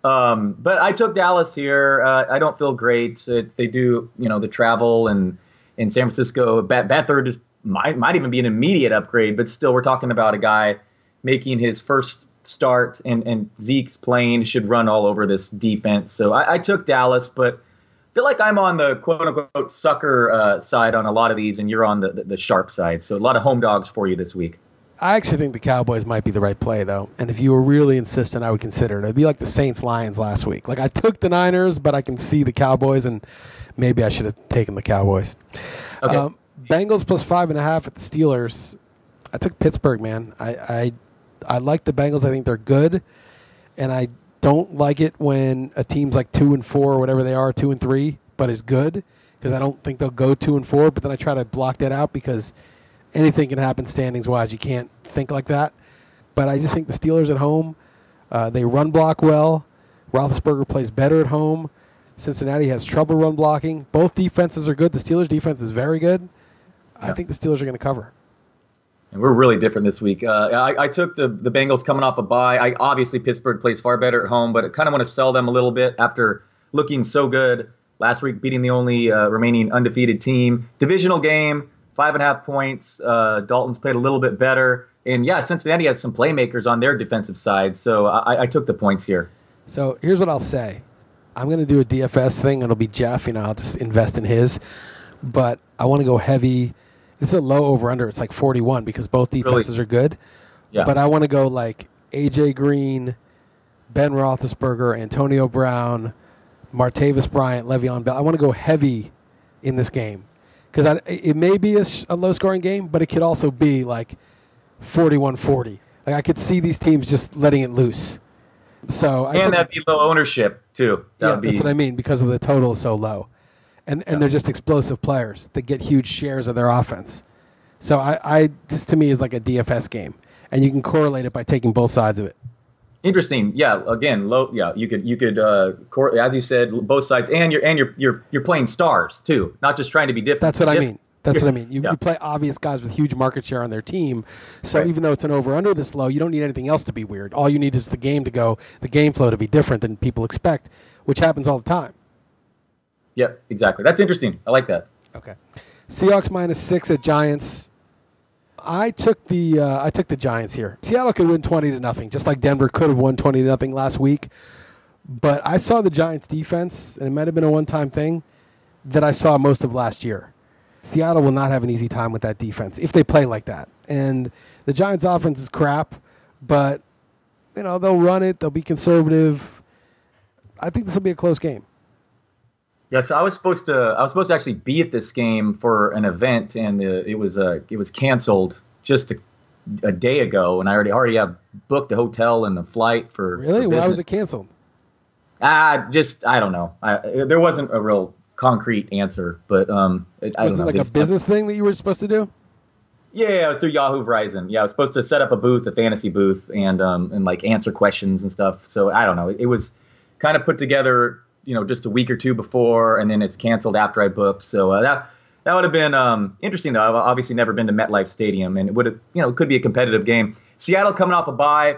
Um, but I took Dallas here. Uh, I don't feel great. It, they do, you know, the travel and in San Francisco. Beth- Beathard is, might might even be an immediate upgrade, but still, we're talking about a guy making his first start, and, and Zeke's playing should run all over this defense. So I, I took Dallas, but I feel like I'm on the quote unquote sucker uh, side on a lot of these, and you're on the, the, the sharp side. So a lot of home dogs for you this week. I actually think the Cowboys might be the right play, though. And if you were really insistent, I would consider it. It'd be like the Saints Lions last week. Like I took the Niners, but I can see the Cowboys, and maybe I should have taken the Cowboys. Okay. Um, Bengals plus five and a half at the Steelers. I took Pittsburgh, man. I, I I like the Bengals. I think they're good, and I don't like it when a team's like two and four or whatever they are, two and three, but is good because I don't think they'll go two and four. But then I try to block that out because anything can happen standings wise. You can't think like that. But I just think the Steelers at home, uh, they run block well. Roethlisberger plays better at home. Cincinnati has trouble run blocking. Both defenses are good. The Steelers' defense is very good. I think the Steelers are going to cover. And we're really different this week. Uh, I, I, took the, the Bengals coming off a bye. I obviously Pittsburgh plays far better at home, but I kind of want to sell them a little bit after looking so good last week, beating the only uh, remaining undefeated team. Divisional game, five and a half points. Uh, Dalton's played a little bit better, and yeah, Cincinnati has some playmakers on their defensive side, so I, I took the points here. So here's what I'll say: I'm going to do a DFS thing, it'll be Jeff. You know, I'll just invest in his, but I want to go heavy. It's a low over under. It's like 41 because both defenses Really? are good. Yeah. But I want to go like AJ Green, Ben Roethlisberger, Antonio Brown, Martavis Bryant, Le'Veon Bell. I want to go heavy in this game because it may be a, a low scoring game, but it could also be like 41-40. Like I could see these teams just letting it loose. So I and took- that'd be low ownership too. That yeah, be that's what I mean because of the total is so low, and and Yeah. they're just explosive players that get huge shares of their offense. So I, I this to me is like a DFS game, and you can correlate it by taking both sides of it. Interesting. Yeah, again, low. Yeah, you could you could uh, cor- as you said, both sides, and you're and you're you're you're playing stars too, not just trying to be different. That's what I mean. That's what I mean. *laughs* You, Yeah. you play obvious guys with huge market share on their team. So Right. even though it's an over under this low, you don't need anything else to be weird. All you need is the game to go, the game flow to be different than people expect, which happens all the time. Yep, exactly. That's interesting. I like that. Okay. Seahawks minus six at Giants. I took the uh, I took the Giants here. Seattle could win twenty to nothing, just like Denver could have won twenty to nothing last week. But I saw the Giants defense, and it might have been a one time thing that I saw most of last year. Seattle will not have an easy time with that defense if they play like that. And the Giants offense is crap, but you know, they'll run it, they'll be conservative. I think this will be a close game. Yeah, so I was supposed to I was supposed to actually be at this game for an event, and uh, it was uh, it was canceled just a, a day ago, and I already already have booked the hotel and the flight for. Really? for Why was it canceled? Ah, just I don't know. I, there wasn't a real concrete answer, but um, it, I Was it like a business thing that you were supposed to do? Yeah, it was through Yahoo Verizon. Yeah, I was supposed to set up a booth, a fantasy booth, and um, and like answer questions and stuff. So I don't know. It, was kind of put together, you know, just a week or two before, and then it's canceled after I booked. So uh, that that would have been um, interesting. Though I've obviously never been to MetLife Stadium, and it would have, you know, it could be a competitive game. Seattle coming off a bye,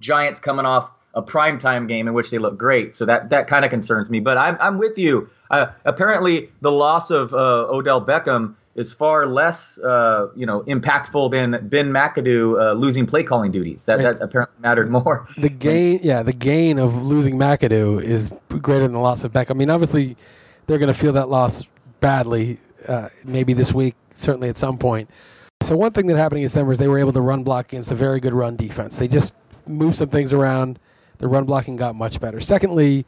Giants coming off a primetime game in which they look great. So that that kind of concerns me. But I'm I'm with you. Uh, apparently, the loss of uh, Odell Beckham is far less uh, you know impactful than Ben McAdoo uh, losing play calling duties. That Right. that apparently mattered more. The gain, yeah, the gain of losing McAdoo is greater than the loss of Beck. I mean, obviously, they're going to feel that loss badly. Uh, maybe this week, certainly at some point. So one thing that happened against them was they were able to run block against a very good run defense. They just moved some things around. The run blocking got much better. Secondly,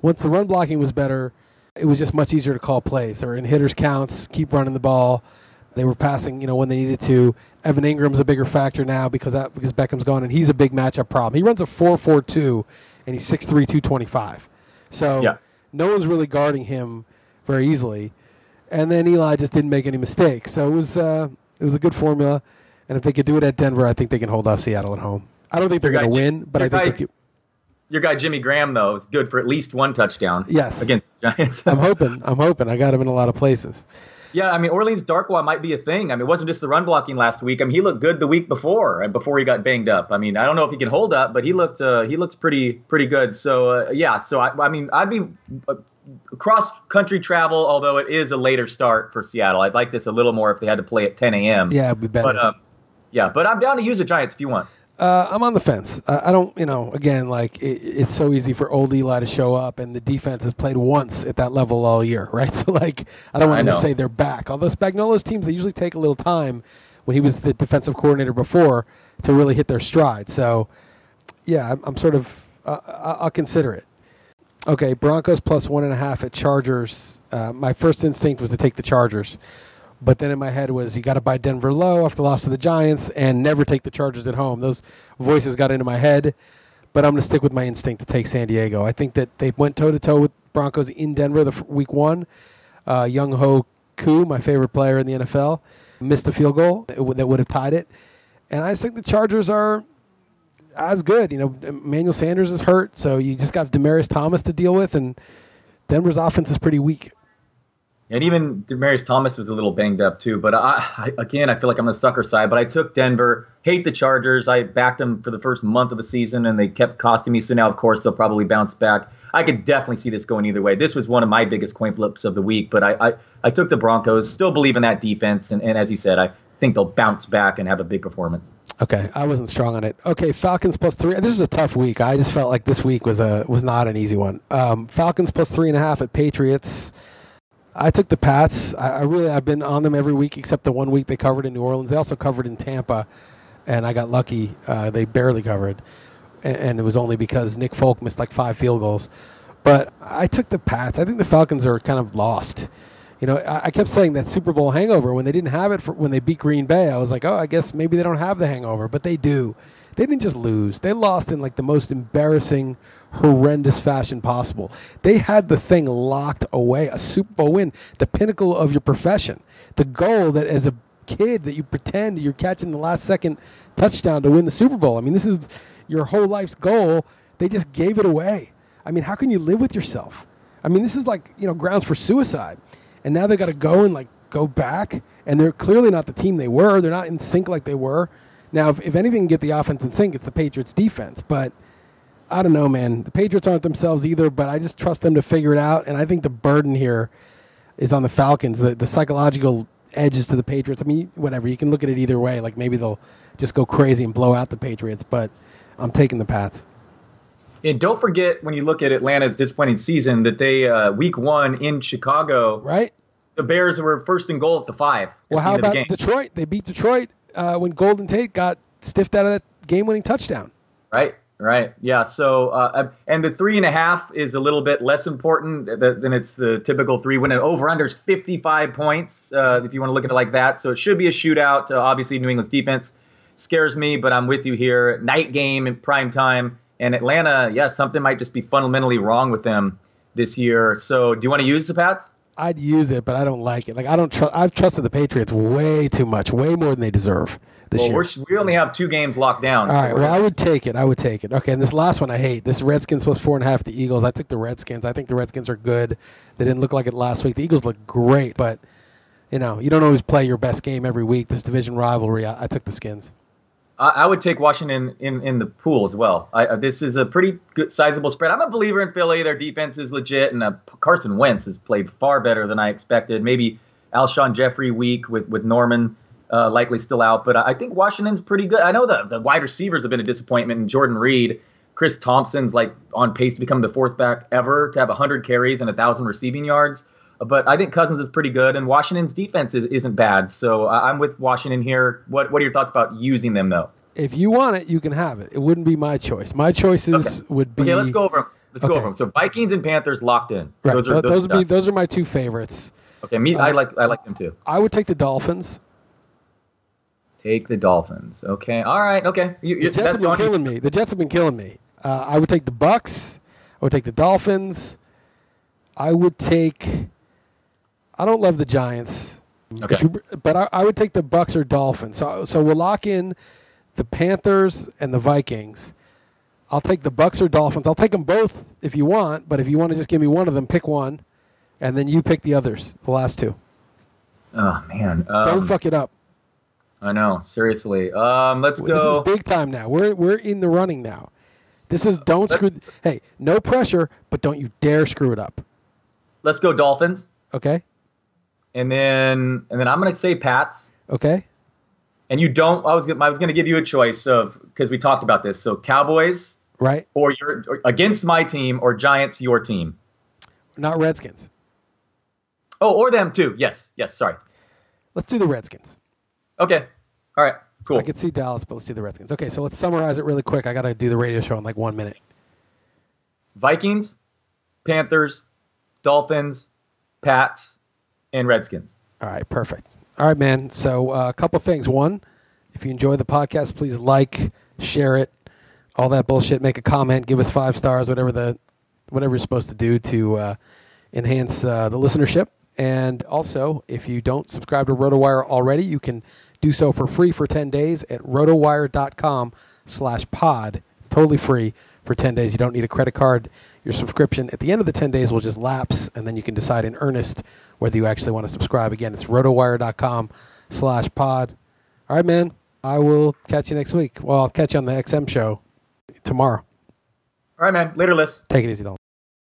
once the run blocking was better, it was just much easier to call plays. They were in hitters counts, keep running the ball. They were passing, you know, when they needed to. Evan Engram's a bigger factor now because that because Beckham's gone, and he's a big matchup problem. He runs a four four two, and he's 6'3", 225. So Yeah. no one's really guarding him very easily. And then Eli just didn't make any mistakes. So it was uh, it was a good formula. And if they could do it at Denver, I think they can hold off Seattle at home. I don't think they're going to win, but I think guy- they could. Your guy Jimmy Graham though is good for at least one touchdown. Yes. against the Giants. *laughs* I'm hoping. I'm hoping. I got him in a lot of places. Yeah, I mean Orleans Darkwa might be a thing. I mean, it wasn't just the run blocking last week. I mean, he looked good the week before, uh, before he got banged up. I mean, I don't know if he can hold up, but he looked uh, he looks pretty pretty good. So uh, yeah, so I, I mean, I'd be uh, cross country travel, although it is a later start for Seattle. I'd like this a little more if they had to play at 10 a.m. Yeah, it'd be better. but um, yeah, but I'm down to use the Giants if you want. Uh, I'm on the fence. I, I don't, you know, again, like it, it's so easy for old Eli to show up, and the defense has played once at that level all year, *laughs* right? So, like, I don't want to say they're back. Although Spagnuolo's teams, they usually take a little time when he was the defensive coordinator before to really hit their stride. So, yeah, I'm, I'm sort of, uh, I'll consider it. Okay, Broncos plus one and a half at Chargers. Uh, my first instinct was to take the Chargers. But then in my head was you got to buy Denver low after the loss to the Giants and never take the Chargers at home. Those voices got into my head, but I'm going to stick with my instinct to take San Diego. I think that they went toe to toe with Broncos in Denver the f- week one. Uh, Younghoe Koo, my favorite player in the NFL, missed a field goal that would- that would have tied it, and I just think the Chargers are as good. You know, Emmanuel Sanders is hurt, so you just got Demaryius Thomas to deal with, and Denver's offense is pretty weak. And even Demaryius Thomas was a little banged up too. But I, I, again, I feel like I'm the sucker side. But I took Denver. Hate the Chargers. I backed them for the first month of the season, and they kept costing me. So now, of course, they'll probably bounce back. I could definitely see this going either way. This was one of my biggest coin flips of the week, but I I, I took the Broncos. Still believe in that defense, and, and as you said, I think they'll bounce back and have a big performance. Okay, I wasn't strong on it. Okay, Falcons plus three. This is a tough week. I just felt like this week was a was not an easy one. Um, Falcons plus three and a half at Patriots. I took the Pats. I, I, really I've been on them every week except the one week they covered in New Orleans. They also covered in Tampa, and I got lucky. Uh, they barely covered, and, and, it was only because Nick Folk missed like five field goals. But I took the Pats. I think the Falcons are kind of lost. You know, I, I kept saying that Super Bowl hangover when they didn't have it for, when they beat Green Bay. I was like, oh, I guess maybe they don't have the hangover, but they do. They didn't just lose; they lost in like the most embarrassing horrendous fashion possible. They had the thing locked away, a Super Bowl win, the pinnacle of your profession, the goal that as a kid that you pretend you're catching the last second touchdown to win the Super Bowl. I mean, this is your whole life's goal. They just gave it away. I mean, how can you live with yourself? I mean, this is like, you know, grounds for suicide. And now they got to go and like go back and they're clearly not the team they were. They're not in sync like they were. Now, if, if anything can get the offense in sync, it's the Patriots defense, but I don't know, man. The Patriots aren't themselves either, but I just trust them to figure it out. And I think the burden here is on the Falcons. The, the psychological edges to the Patriots. I mean, whatever. You can look at it either way. Like maybe they'll just go crazy and blow out the Patriots, but I'm taking the Pats. And don't forget when you look at Atlanta's disappointing season that they uh, week one in Chicago, right? The Bears were first and goal at the five. Well, how about Detroit? They beat Detroit uh, when Golden Tate got stiffed out of that game-winning touchdown. Right. Right. Yeah. So, uh, um, and the three and a half is a little bit less important than it's the typical three. When an over under is 55 points, uh, if you want to look at it like that. So it should be a shootout. Uh, obviously, New England's defense scares me, but I'm with you here. Night game in prime time. And Atlanta, yeah, something might just be fundamentally wrong with them this year. So do you want to use the Pats? I'd use it, but I don't like it. Like I don't trust. I've trusted the Patriots way too much, way more than they deserve this well, year. we only have two games locked down. All so right. Well, I would take it. I would take it. Okay. And this last one I hate. This Redskins plus four and a half. The Eagles. I took the Redskins. I think the Redskins are good. They didn't look like it last week. The Eagles look great, but you know you don't always play your best game every week. This division rivalry. I, I took the Skins. I, would take Washington in, in the pool as well. I, uh, this is a pretty good sizable spread. I'm a believer in Philly. Their defense is legit, and uh, Carson Wentz has played far better than I expected. Maybe Alshon Jeffery week with with Norman uh, likely still out. But I think Washington's pretty good. I know the, the wide receivers have been a disappointment. And Jordan Reed, Chris Thompson's like on pace to become the fourth back ever to have 100 carries and 1,000 receiving yards. But I think Cousins is pretty good, and Washington's defense is, isn't bad. So I'm with Washington here. What What are your thoughts about using them though? If you want it, you can have it. It wouldn't be my choice. My choices okay. would be. Okay, let's go over them. Let's okay. go over them. So Vikings and Panthers locked in. Right. Those are those, those be those are my two favorites. Okay, me. Uh, I like I like them too. I would take the Dolphins. Take the Dolphins. Okay. All right. Okay. You, the Jets have been killing me. The Jets have been killing me. Uh, I would take the Bucs. I would take the Dolphins. I would take. I don't love the Giants. Okay. You, but I, I, would take the Bucs or Dolphins. So so we'll lock in the Panthers and the Vikings. I'll take the Bucs or Dolphins. I'll take them both if you want. But if you want to just give me one of them, pick one, and then you pick the others. The last two. Oh man! Um, don't fuck it up. I know. Seriously. Um, let's go. This is big time now. We're we're in the running now. This is don't screw. Hey, no pressure, but don't you dare screw it up. Let's go Dolphins. Okay. And then and then I'm gonna say Pats. Okay. And you don't. I was I was gonna give you a choice of because we talked about this. So Cowboys. Right. Or you're or against my team or Giants your team. Not Redskins. Oh, or them too. Yes. Yes. Sorry. Let's do the Redskins. Okay. All right. Cool. I could see Dallas, but let's do the Redskins. Okay, so let's summarize it really quick. I got to do the radio show in like one minute. Vikings, Panthers, Dolphins, Pats, and Redskins. All right, perfect. All right, man. So uh, a couple things. One, if you enjoy the podcast, please like, share it, all that bullshit. Make a comment, give us five stars, whatever the whatever you're supposed to do to uh, enhance uh, the listenership. And also, if you don't subscribe to RotoWire already, you can do so for free for 10 days at rotowire.com slash pod. Totally free for 10 days. You don't need a credit card. Your subscription at the end of the 10 days will just lapse, and then you can decide in earnest whether you actually want to subscribe. Again, it's rotowire.com slash pod. All right, man. I will catch you next week. Well, I'll catch you on the XM show tomorrow. All right, man. Later, Liss. Take it easy, Dalton.